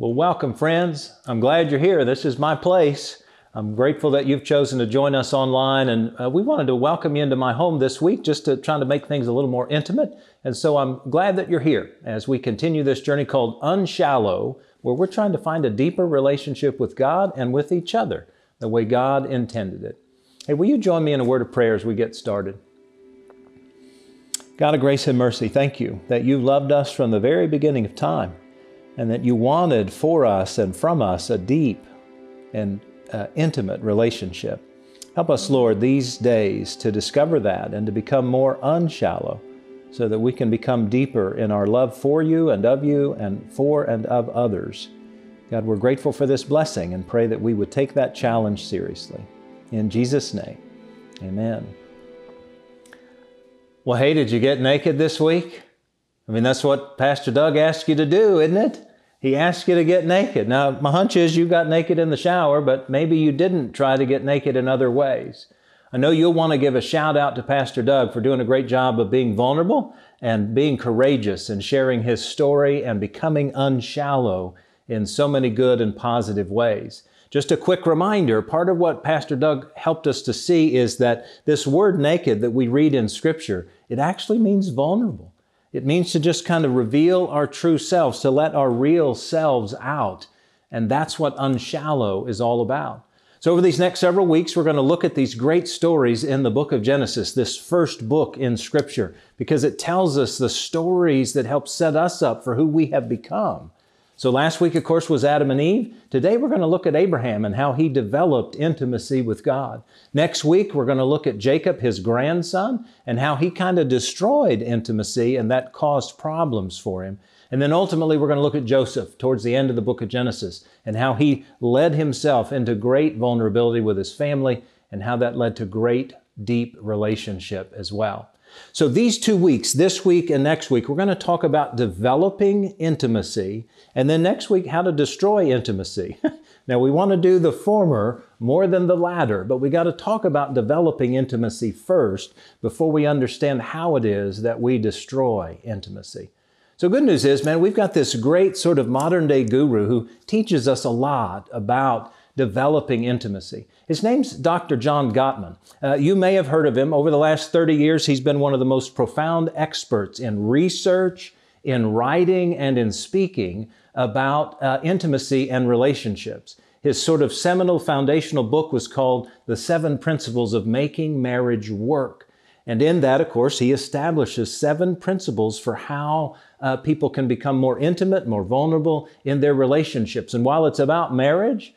Well, welcome, friends. I'm glad you're here. This is my place. I'm grateful that you've chosen to join us online, and uh, we wanted to welcome you into my home this week just to try to make things a little more intimate. And so I'm glad that you're here as we continue this journey called Unshallow, where we're trying to find a deeper relationship with God and with each other, the way God intended it. Hey, will you join me in a word of prayer as we get started? God of grace and mercy, thank you that you loved us from the very beginning of time and that you wanted for us and from us a deep and uh, intimate relationship. Help us, Lord, these days to discover that and to become more unshallow so that we can become deeper in our love for you and of you and for and of others. God, we're grateful for this blessing and pray that we would take that challenge seriously. In Jesus' name, amen. Well, hey, did you get naked this week? I mean, that's what Pastor Doug asked you to do, isn't it? He asked you to get naked. Now, my hunch is you got naked in the shower, but maybe you didn't try to get naked in other ways. I know you'll want to give a shout out to Pastor Doug for doing a great job of being vulnerable and being courageous and sharing his story and becoming unshallow in so many good and positive ways. Just a quick reminder part of what Pastor Doug helped us to see is that this word naked that we read in Scripture, it actually means vulnerable. It means to just kind of reveal our true selves, to let our real selves out. And that's what unshallow is all about. So, over these next several weeks, we're going to look at these great stories in the book of Genesis, this first book in Scripture, because it tells us the stories that help set us up for who we have become. So, last week, of course, was Adam and Eve. Today, we're going to look at Abraham and how he developed intimacy with God. Next week, we're going to look at Jacob, his grandson, and how he kind of destroyed intimacy and that caused problems for him. And then ultimately, we're going to look at Joseph towards the end of the book of Genesis and how he led himself into great vulnerability with his family and how that led to great, deep relationship as well. So, these two weeks, this week and next week, we're going to talk about developing intimacy, and then next week, how to destroy intimacy. now, we want to do the former more than the latter, but we got to talk about developing intimacy first before we understand how it is that we destroy intimacy. So, good news is, man, we've got this great sort of modern day guru who teaches us a lot about developing intimacy. His name's Dr. John Gottman. Uh, you may have heard of him. Over the last 30 years, he's been one of the most profound experts in research, in writing, and in speaking about uh, intimacy and relationships. His sort of seminal foundational book was called The Seven Principles of Making Marriage Work. And in that, of course, he establishes seven principles for how uh, people can become more intimate, more vulnerable in their relationships. And while it's about marriage,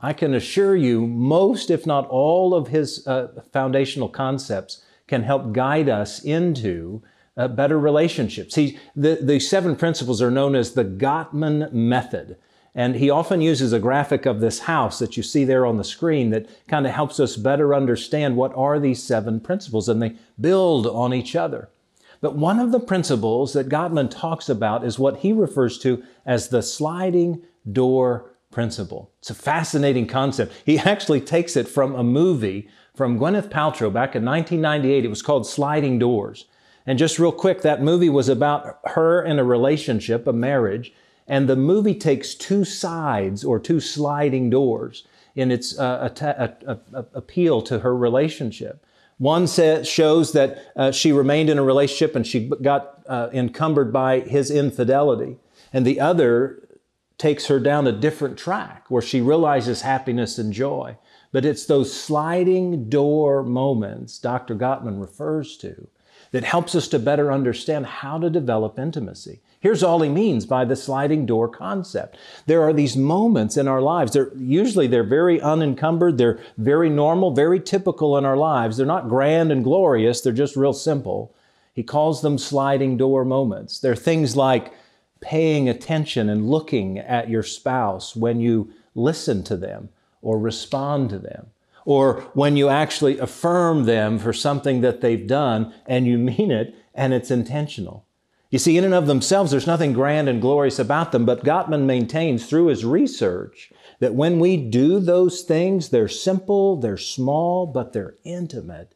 I can assure you, most, if not all, of his uh, foundational concepts can help guide us into uh, better relationships. He, the, the seven principles are known as the Gottman method. And he often uses a graphic of this house that you see there on the screen that kind of helps us better understand what are these seven principles, and they build on each other. But one of the principles that Gottman talks about is what he refers to as the sliding door principle. It's a fascinating concept. He actually takes it from a movie from Gwyneth Paltrow back in 1998. It was called Sliding Doors. And just real quick, that movie was about her in a relationship, a marriage, and the movie takes two sides or two sliding doors in its uh, appeal to her relationship. One says, shows that uh, she remained in a relationship and she got uh, encumbered by his infidelity. And the other takes her down a different track where she realizes happiness and joy. But it's those sliding door moments Dr. Gottman refers to that helps us to better understand how to develop intimacy. Here's all he means by the sliding door concept. There are these moments in our lives. They're usually they're very unencumbered, they're very normal, very typical in our lives. They're not grand and glorious, they're just real simple. He calls them sliding door moments. They're things like paying attention and looking at your spouse when you listen to them or respond to them, or when you actually affirm them for something that they've done and you mean it and it's intentional. You see, in and of themselves, there's nothing grand and glorious about them, but Gottman maintains through his research that when we do those things, they're simple, they're small, but they're intimate.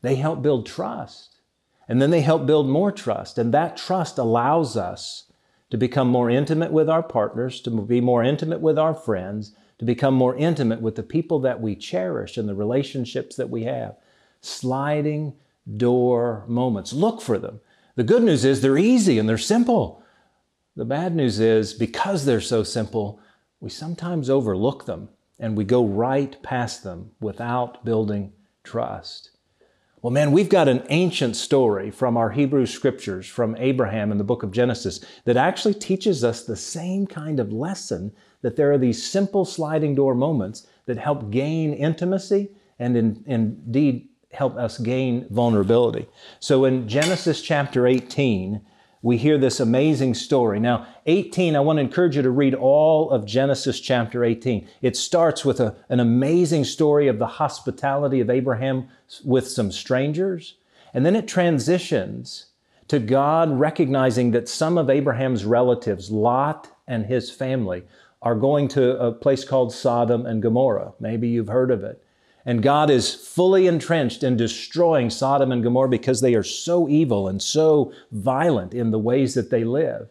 They help build trust. And then they help build more trust. And that trust allows us to become more intimate with our partners, to be more intimate with our friends, to become more intimate with the people that we cherish and the relationships that we have. Sliding door moments. Look for them. The good news is they're easy and they're simple. The bad news is because they're so simple, we sometimes overlook them and we go right past them without building trust. Well, man, we've got an ancient story from our Hebrew scriptures, from Abraham in the book of Genesis, that actually teaches us the same kind of lesson that there are these simple sliding door moments that help gain intimacy and in, indeed help us gain vulnerability. So in Genesis chapter 18, we hear this amazing story. Now, 18, I want to encourage you to read all of Genesis chapter 18. It starts with a, an amazing story of the hospitality of Abraham with some strangers, and then it transitions to God recognizing that some of Abraham's relatives, Lot and his family, are going to a place called Sodom and Gomorrah. Maybe you've heard of it. And God is fully entrenched in destroying Sodom and Gomorrah because they are so evil and so violent in the ways that they live.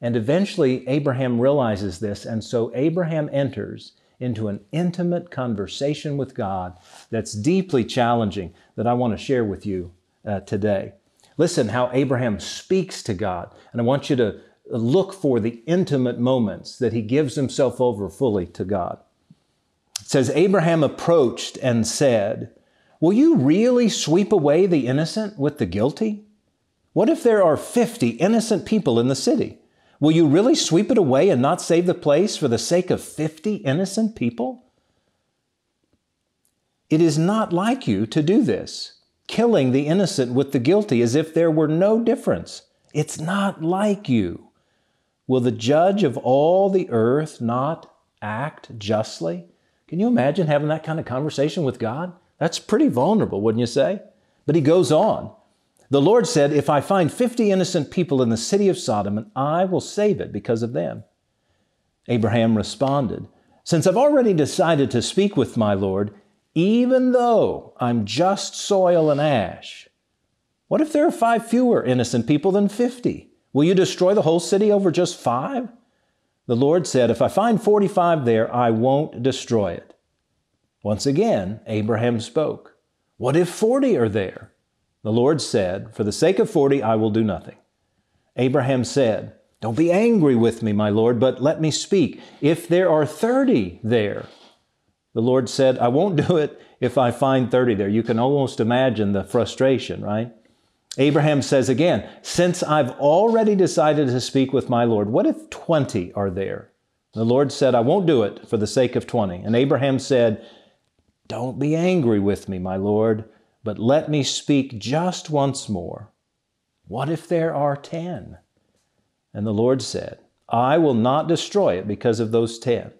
And eventually, Abraham realizes this, and so Abraham enters into an intimate conversation with God that's deeply challenging that I want to share with you uh, today. Listen how Abraham speaks to God, and I want you to look for the intimate moments that he gives himself over fully to God. Says, Abraham approached and said, Will you really sweep away the innocent with the guilty? What if there are 50 innocent people in the city? Will you really sweep it away and not save the place for the sake of 50 innocent people? It is not like you to do this, killing the innocent with the guilty as if there were no difference. It's not like you. Will the judge of all the earth not act justly? Can you imagine having that kind of conversation with God? That's pretty vulnerable, wouldn't you say? But he goes on. The Lord said, If I find 50 innocent people in the city of Sodom, and I will save it because of them. Abraham responded, Since I've already decided to speak with my Lord, even though I'm just soil and ash, what if there are five fewer innocent people than 50? Will you destroy the whole city over just five? The Lord said, If I find 45 there, I won't destroy it. Once again, Abraham spoke. What if 40 are there? The Lord said, For the sake of 40, I will do nothing. Abraham said, Don't be angry with me, my Lord, but let me speak. If there are 30 there, the Lord said, I won't do it if I find 30 there. You can almost imagine the frustration, right? Abraham says again, Since I've already decided to speak with my Lord, what if 20 are there? The Lord said, I won't do it for the sake of 20. And Abraham said, Don't be angry with me, my Lord, but let me speak just once more. What if there are 10? And the Lord said, I will not destroy it because of those 10.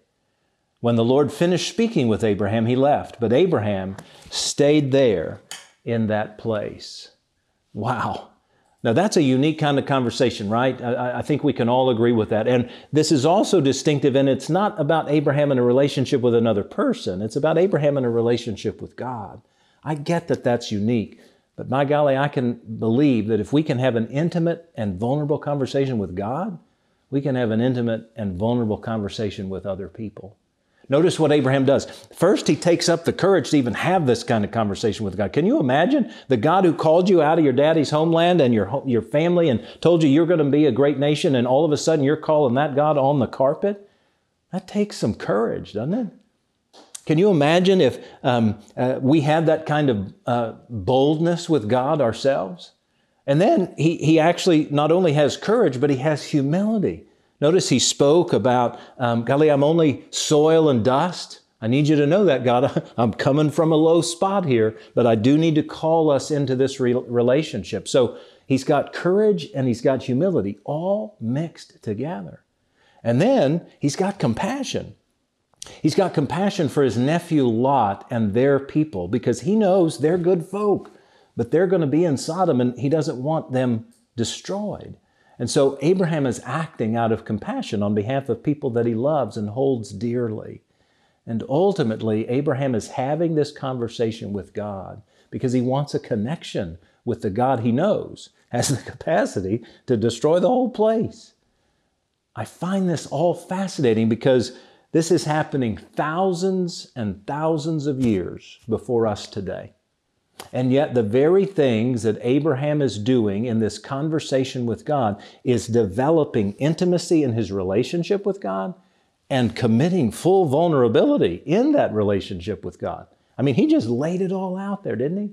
When the Lord finished speaking with Abraham, he left, but Abraham stayed there in that place. Wow. Now, that's a unique kind of conversation, right? I, I, think we can all agree with that. And this is also distinctive, and it's not about Abraham in a relationship with another person, it's about Abraham in a relationship with God. I get that that's unique, but my golly, I can believe that if we can have an intimate and vulnerable conversation with God, we can have an intimate and vulnerable conversation with other people. Notice what Abraham does. First, he takes up the courage to even have this kind of conversation with God. Can you imagine the God who called you out of your daddy's homeland and your, your family and told you you're going to be a great nation, and all of a sudden you're calling that God on the carpet? That takes some courage, doesn't it? Can you imagine if um, uh, we had that kind of uh, boldness with God ourselves? And then he, he actually not only has courage, but he has humility. Notice he spoke about, um, golly, I'm only soil and dust. I need you to know that, God. I'm coming from a low spot here, but I do need to call us into this re- relationship. So he's got courage and he's got humility all mixed together. And then he's got compassion. He's got compassion for his nephew Lot and their people because he knows they're good folk, but they're going to be in Sodom and he doesn't want them destroyed. And so Abraham is acting out of compassion on behalf of people that he loves and holds dearly. And ultimately, Abraham is having this conversation with God because he wants a connection with the God he knows has the capacity to destroy the whole place. I find this all fascinating because this is happening thousands and thousands of years before us today. And yet, the very things that Abraham is doing in this conversation with God is developing intimacy in his relationship with God and committing full vulnerability in that relationship with God. I mean, he just laid it all out there, didn't he?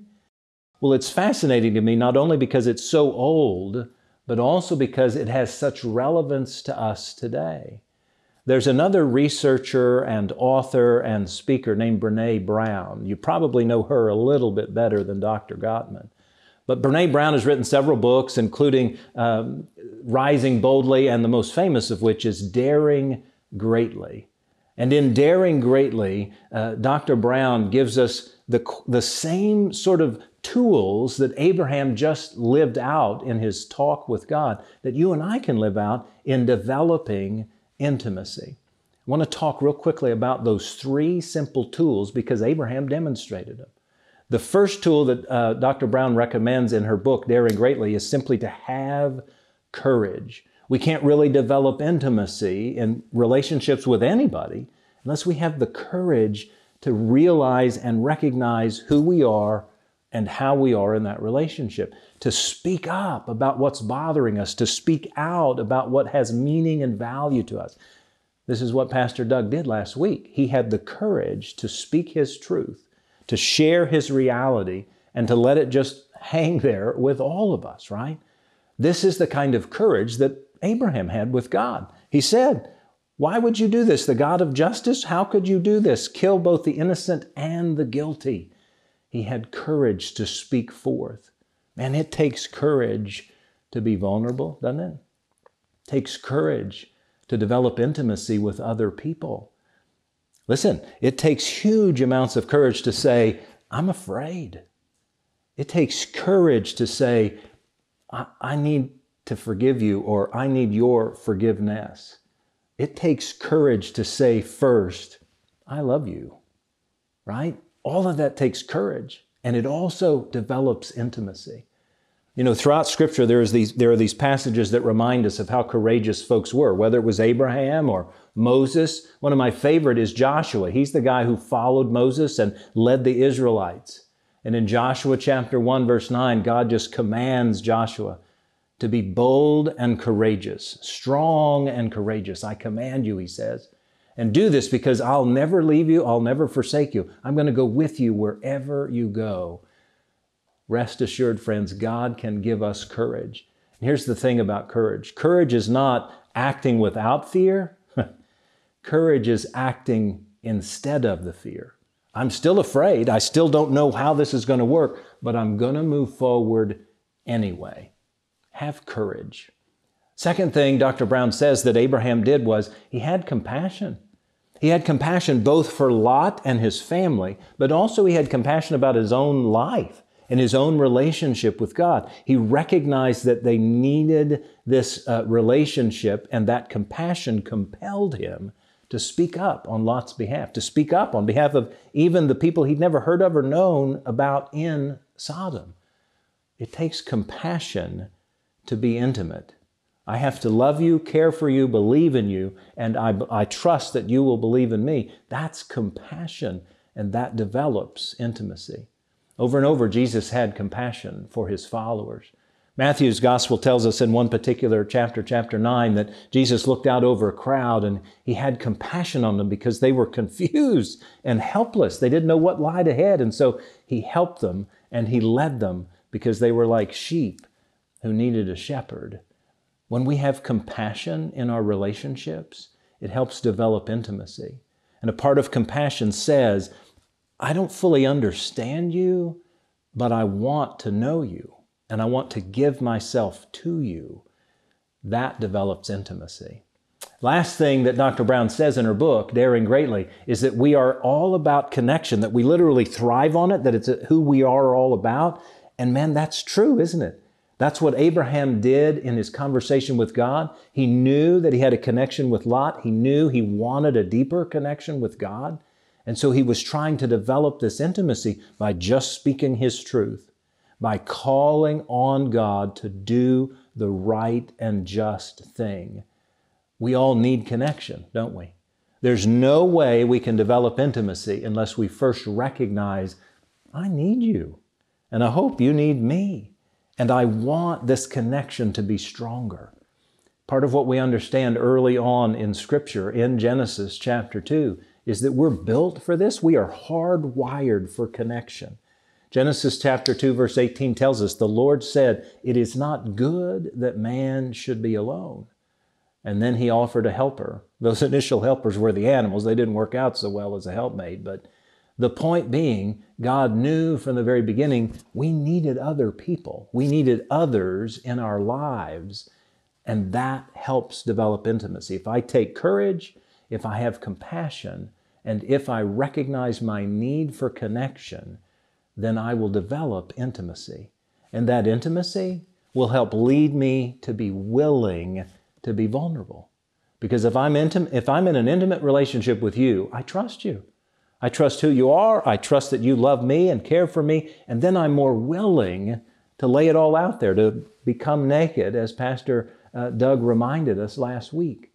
Well, it's fascinating to me not only because it's so old, but also because it has such relevance to us today. There's another researcher and author and speaker named Brene Brown. You probably know her a little bit better than Dr. Gottman. But Brene Brown has written several books, including um, Rising Boldly, and the most famous of which is Daring Greatly. And in Daring Greatly, uh, Dr. Brown gives us the, the same sort of tools that Abraham just lived out in his talk with God that you and I can live out in developing intimacy. I want to talk real quickly about those three simple tools because Abraham demonstrated them. The first tool that uh, Dr. Brown recommends in her book, Daring Greatly, is simply to have courage. We can't really develop intimacy in relationships with anybody unless we have the courage to realize and recognize who we are and how we are in that relationship, to speak up about what's bothering us, to speak out about what has meaning and value to us. This is what Pastor Doug did last week. He had the courage to speak his truth, to share his reality, and to let it just hang there with all of us, right? This is the kind of courage that Abraham had with God. He said, Why would you do this? The God of justice? How could you do this? Kill both the innocent and the guilty. He had courage to speak forth. Man, it takes courage to be vulnerable, doesn't it? it takes courage to develop intimacy with other people. Listen, it takes huge amounts of courage to say, I'm afraid. It takes courage to say, I, I need to forgive you or I need your forgiveness. It takes courage to say first, I love you, right? All of that takes courage and it also develops intimacy. You know, throughout Scripture, there, is these, there are these passages that remind us of how courageous folks were, whether it was Abraham or Moses. One of my favorite is Joshua. He's the guy who followed Moses and led the Israelites. And in Joshua chapter 1, verse 9, God just commands Joshua to be bold and courageous, strong and courageous. I command you, he says. And do this because I'll never leave you, I'll never forsake you. I'm going to go with you wherever you go. Rest assured, friends, God can give us courage. And here's the thing about courage courage is not acting without fear, courage is acting instead of the fear. I'm still afraid. I still don't know how this is going to work, but I'm going to move forward anyway. Have courage. Second thing Dr. Brown says that Abraham did was he had compassion. He had compassion both for Lot and his family, but also he had compassion about his own life and his own relationship with God. He recognized that they needed this uh, relationship, and that compassion compelled him to speak up on Lot's behalf, to speak up on behalf of even the people he'd never heard of or known about in Sodom. It takes compassion to be intimate. I have to love you, care for you, believe in you, and I, I trust that you will believe in me. That's compassion, and that develops intimacy. Over and over, Jesus had compassion for his followers. Matthew's gospel tells us in one particular chapter, chapter 9, that Jesus looked out over a crowd and he had compassion on them because they were confused and helpless. They didn't know what lied ahead. And so he helped them and he led them because they were like sheep who needed a shepherd. When we have compassion in our relationships, it helps develop intimacy. And a part of compassion says, I don't fully understand you, but I want to know you and I want to give myself to you. That develops intimacy. Last thing that Dr. Brown says in her book, Daring Greatly, is that we are all about connection, that we literally thrive on it, that it's who we are all about. And man, that's true, isn't it? That's what Abraham did in his conversation with God. He knew that he had a connection with Lot. He knew he wanted a deeper connection with God. And so he was trying to develop this intimacy by just speaking his truth, by calling on God to do the right and just thing. We all need connection, don't we? There's no way we can develop intimacy unless we first recognize, I need you, and I hope you need me, and I want this connection to be stronger. Part of what we understand early on in Scripture, in Genesis chapter 2, is that we're built for this. We are hardwired for connection. Genesis chapter 2, verse 18 tells us the Lord said, It is not good that man should be alone. And then he offered a helper. Those initial helpers were the animals. They didn't work out so well as a helpmate. But the point being, God knew from the very beginning we needed other people. We needed others in our lives. And that helps develop intimacy. If I take courage, if I have compassion, and if I recognize my need for connection, then I will develop intimacy. And that intimacy will help lead me to be willing to be vulnerable. Because if I'm, intim- if I'm in an intimate relationship with you, I trust you. I trust who you are. I trust that you love me and care for me. And then I'm more willing to lay it all out there, to become naked, as Pastor uh, Doug reminded us last week.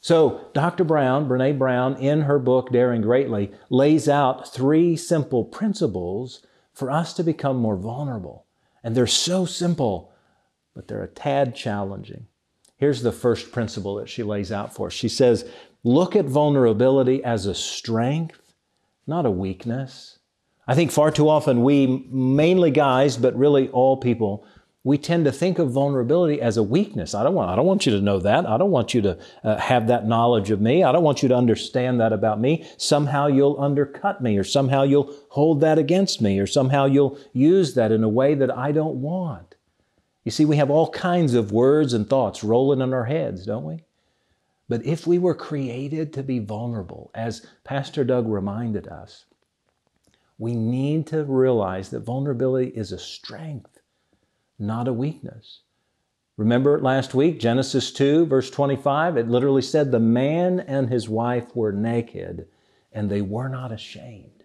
So, Dr. Brown, Brene Brown, in her book Daring Greatly, lays out three simple principles for us to become more vulnerable. And they're so simple, but they're a tad challenging. Here's the first principle that she lays out for us. She says, Look at vulnerability as a strength, not a weakness. I think far too often we, mainly guys, but really all people, we tend to think of vulnerability as a weakness. I don't want, I don't want you to know that. I don't want you to uh, have that knowledge of me. I don't want you to understand that about me. Somehow you'll undercut me, or somehow you'll hold that against me, or somehow you'll use that in a way that I don't want. You see, we have all kinds of words and thoughts rolling in our heads, don't we? But if we were created to be vulnerable, as Pastor Doug reminded us, we need to realize that vulnerability is a strength not a weakness. Remember last week, Genesis 2, verse 25? It literally said, The man and his wife were naked and they were not ashamed.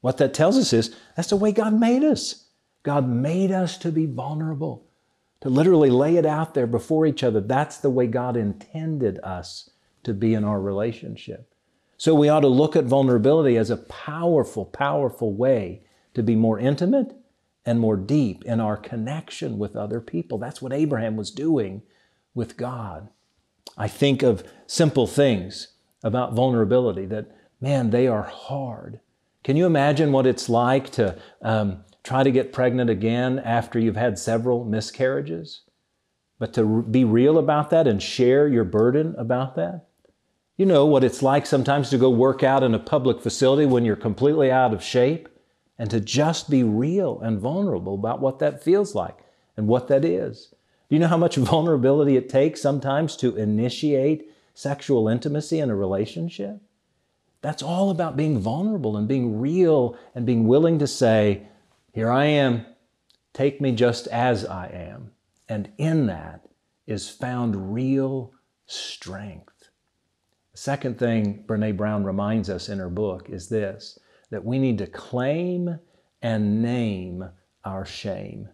What that tells us is that's the way God made us. God made us to be vulnerable, to literally lay it out there before each other. That's the way God intended us to be in our relationship. So we ought to look at vulnerability as a powerful, powerful way to be more intimate and more deep in our connection with other people. That's what Abraham was doing with God. I think of simple things about vulnerability that, man, they are hard. Can you imagine what it's like to um, try to get pregnant again after you've had several miscarriages? But to be real about that and share your burden about that? You know what it's like sometimes to go work out in a public facility when you're completely out of shape and to just be real and vulnerable about what that feels like and what that is. Do you know how much vulnerability it takes sometimes to initiate sexual intimacy in a relationship? That's all about being vulnerable and being real and being willing to say, Here I am, take me just as I am. And in that is found real strength. The second thing Brene Brown reminds us in her book is this that we need to claim and name our shame.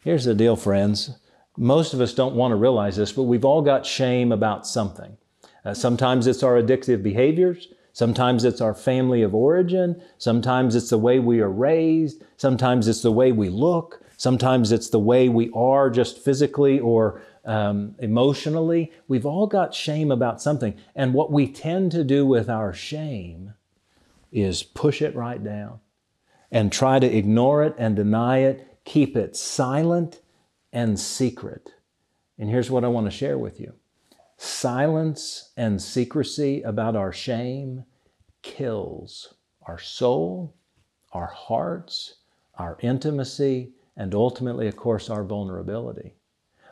Here's the deal, friends. Most of us don't want to realize this, but we've all got shame about something. Uh, sometimes it's our addictive behaviors. Sometimes it's our family of origin. Sometimes it's the way we are raised. Sometimes it's the way we look. Sometimes it's the way we are just physically or um, emotionally. We've all got shame about something. And what we tend to do with our shame is push it right down and try to ignore it and deny it, keep it silent and secret. And here's what I want to share with you silence and secrecy about our shame kills our soul, our hearts, our intimacy, and ultimately, of course, our vulnerability.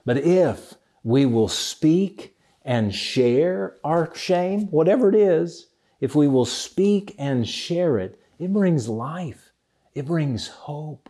But if we will speak and share our shame, whatever it is, if we will speak and share it, it brings life, it brings hope.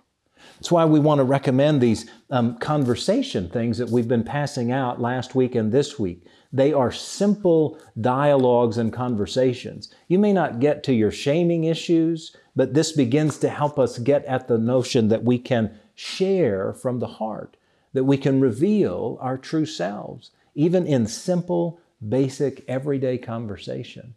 That's why we want to recommend these um, conversation things that we've been passing out last week and this week. They are simple dialogues and conversations. You may not get to your shaming issues, but this begins to help us get at the notion that we can share from the heart, that we can reveal our true selves. even in simple, basic, everyday conversation.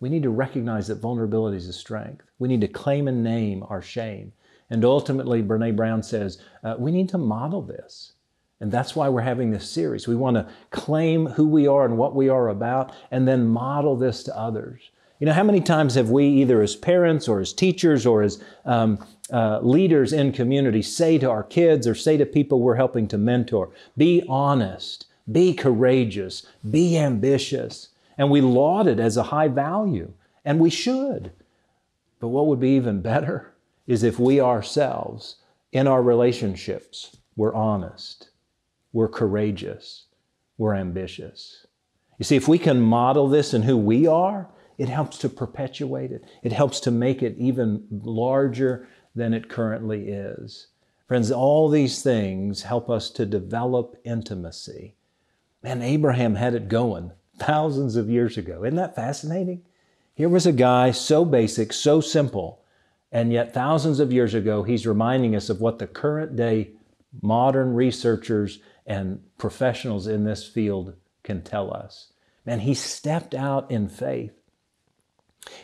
We need to recognize that vulnerability is a strength. We need to claim and name our shame. And ultimately, Brene Brown says, uh, we need to model this. And that's why we're having this series. We want to claim who we are and what we are about, and then model this to others. You know, how many times have we, either as parents or as teachers or as um, uh, leaders in community, say to our kids or say to people we're helping to mentor, be honest, be courageous, be ambitious. And we laud it as a high value, and we should. But what would be even better is if we ourselves, in our relationships, were honest, we're courageous, we're ambitious. You see, if we can model this in who we are, it helps to perpetuate it. It helps to make it even larger than it currently is. Friends, all these things help us to develop intimacy. Man, Abraham had it going thousands of years ago. Isn't that fascinating? Here was a guy so basic, so simple, and yet thousands of years ago, he's reminding us of what the current day modern researchers and professionals in this field can tell us. Man, he stepped out in faith.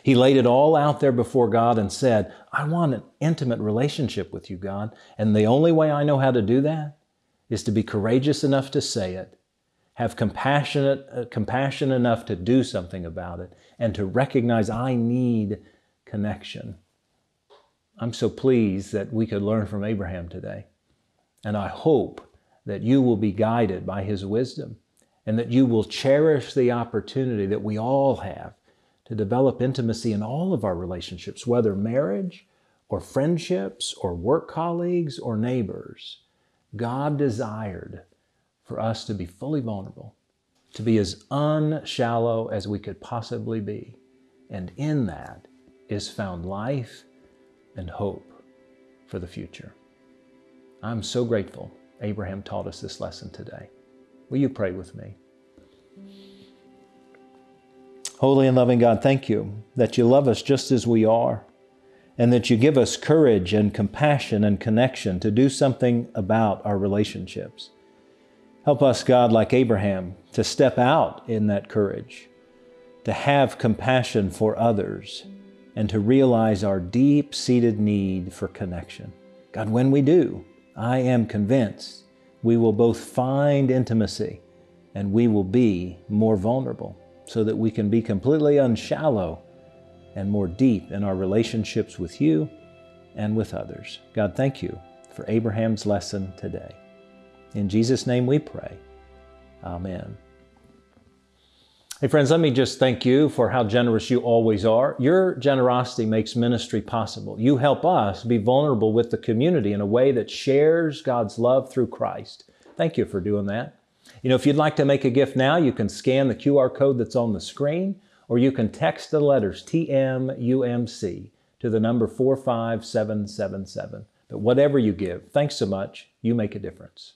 He laid it all out there before God and said, I want an intimate relationship with you, God. And the only way I know how to do that is to be courageous enough to say it, have compassionate, uh, compassion enough to do something about it, and to recognize I need connection. I'm so pleased that we could learn from Abraham today. And I hope that you will be guided by his wisdom and that you will cherish the opportunity that we all have to develop intimacy in all of our relationships, whether marriage or friendships or work colleagues or neighbors. God desired for us to be fully vulnerable, to be as unshallow as we could possibly be. And in that is found life and hope for the future. I'm so grateful Abraham taught us this lesson today. Will you pray with me? Holy and loving God, thank you that you love us just as we are, and that you give us courage and compassion and connection to do something about our relationships. Help us, God, like Abraham, to step out in that courage, to have compassion for others, and to realize our deep seated need for connection. God, when we do, I am convinced we will both find intimacy and we will be more vulnerable so that we can be completely unshallow and more deep in our relationships with you and with others. God, thank you for Abraham's lesson today. In Jesus' name we pray. Amen. Hey, friends, let me just thank you for how generous you always are. Your generosity makes ministry possible. You help us be vulnerable with the community in a way that shares God's love through Christ. Thank you for doing that. You know, if you'd like to make a gift now, you can scan the QR code that's on the screen, or you can text the letters TMUMC to the number 45777. But whatever you give, thanks so much. You make a difference.